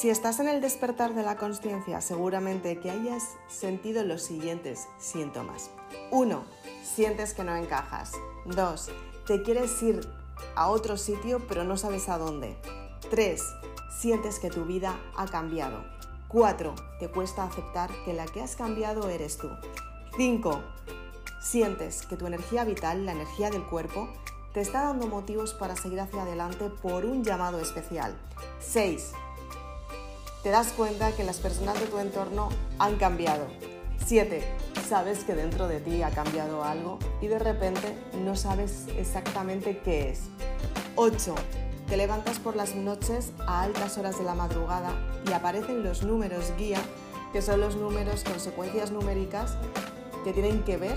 Si estás en el despertar de la conciencia, seguramente que hayas sentido los siguientes síntomas. 1. Sientes que no encajas. 2. Te quieres ir a otro sitio pero no sabes a dónde. 3. Sientes que tu vida ha cambiado. 4. Te cuesta aceptar que la que has cambiado eres tú. 5. Sientes que tu energía vital, la energía del cuerpo, te está dando motivos para seguir hacia adelante por un llamado especial. 6 te das cuenta que las personas de tu entorno han cambiado. 7. Sabes que dentro de ti ha cambiado algo y de repente no sabes exactamente qué es. 8. Te levantas por las noches a altas horas de la madrugada y aparecen los números guía, que son los números con secuencias numéricas que tienen que ver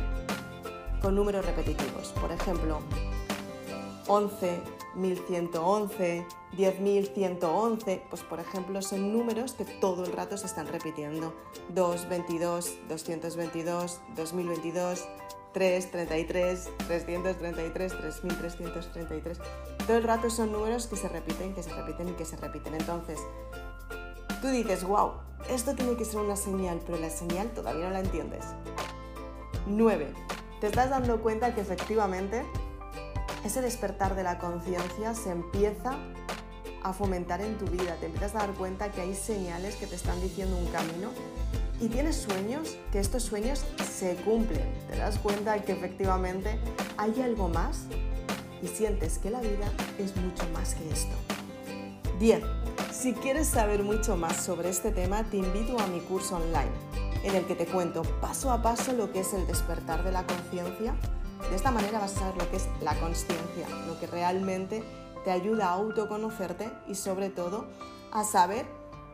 con números repetitivos. Por ejemplo, 11, 1111, 10.111, pues por ejemplo son números que todo el rato se están repitiendo. 2, 22, 222, 2022, 3, 33, 333, 3333. Todo el rato son números que se repiten, que se repiten y que se repiten. Entonces, tú dices, wow, esto tiene que ser una señal, pero la señal todavía no la entiendes. 9. Te estás dando cuenta que efectivamente ese despertar de la conciencia se empieza a fomentar en tu vida, te empiezas a dar cuenta que hay señales que te están diciendo un camino y tienes sueños, que estos sueños se cumplen, te das cuenta que efectivamente hay algo más y sientes que la vida es mucho más que esto. 10. Si quieres saber mucho más sobre este tema, te invito a mi curso online, en el que te cuento paso a paso lo que es el despertar de la conciencia de esta manera vas a saber lo que es la conciencia, lo que realmente te ayuda a autoconocerte y sobre todo a saber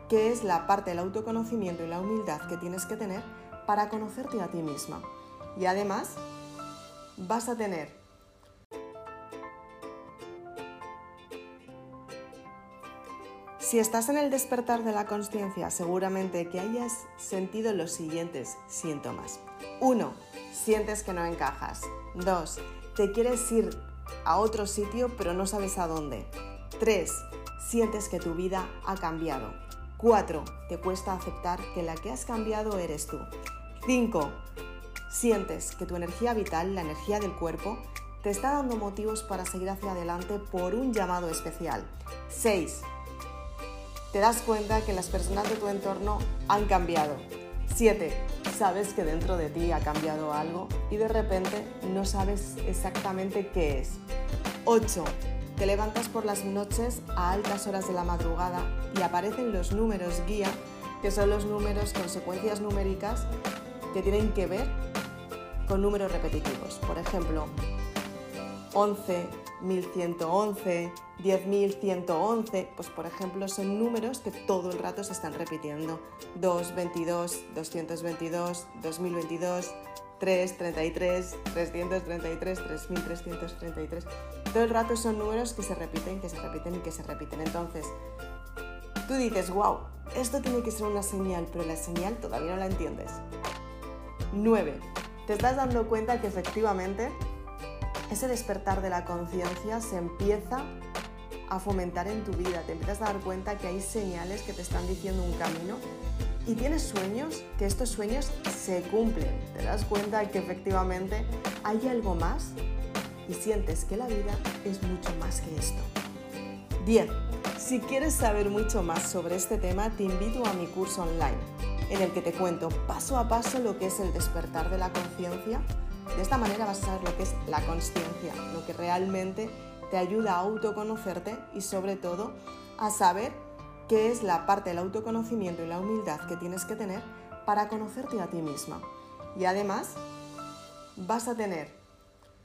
qué es la parte del autoconocimiento y la humildad que tienes que tener para conocerte a ti misma. Y además vas a tener Si estás en el despertar de la conciencia, seguramente que hayas sentido los siguientes síntomas. 1. Sientes que no encajas. 2. Te quieres ir a otro sitio pero no sabes a dónde. 3. Sientes que tu vida ha cambiado. 4. Te cuesta aceptar que la que has cambiado eres tú. 5. Sientes que tu energía vital, la energía del cuerpo, te está dando motivos para seguir hacia adelante por un llamado especial. 6. Te das cuenta que las personas de tu entorno han cambiado. 7. Sabes que dentro de ti ha cambiado algo y de repente no sabes exactamente qué es. 8. Te levantas por las noches a altas horas de la madrugada y aparecen los números guía, que son los números con secuencias numéricas que tienen que ver con números repetitivos. Por ejemplo, 11, 1111, 10.111, pues por ejemplo son números que todo el rato se están repitiendo. 2, 22, 222, 2022, 3, 33, 333, 3333. Todo el rato son números que se repiten, que se repiten y que se repiten. Entonces, tú dices, wow, esto tiene que ser una señal, pero la señal todavía no la entiendes. 9. Te estás dando cuenta que efectivamente ese despertar de la conciencia se empieza a fomentar en tu vida, te empiezas a dar cuenta que hay señales que te están diciendo un camino y tienes sueños, que estos sueños se cumplen, te das cuenta que efectivamente hay algo más y sientes que la vida es mucho más que esto. 10. Si quieres saber mucho más sobre este tema, te invito a mi curso online, en el que te cuento paso a paso lo que es el despertar de la conciencia de esta manera vas a saber lo que es la conciencia, lo que realmente te ayuda a autoconocerte y sobre todo a saber qué es la parte del autoconocimiento y la humildad que tienes que tener para conocerte a ti misma. Y además vas a tener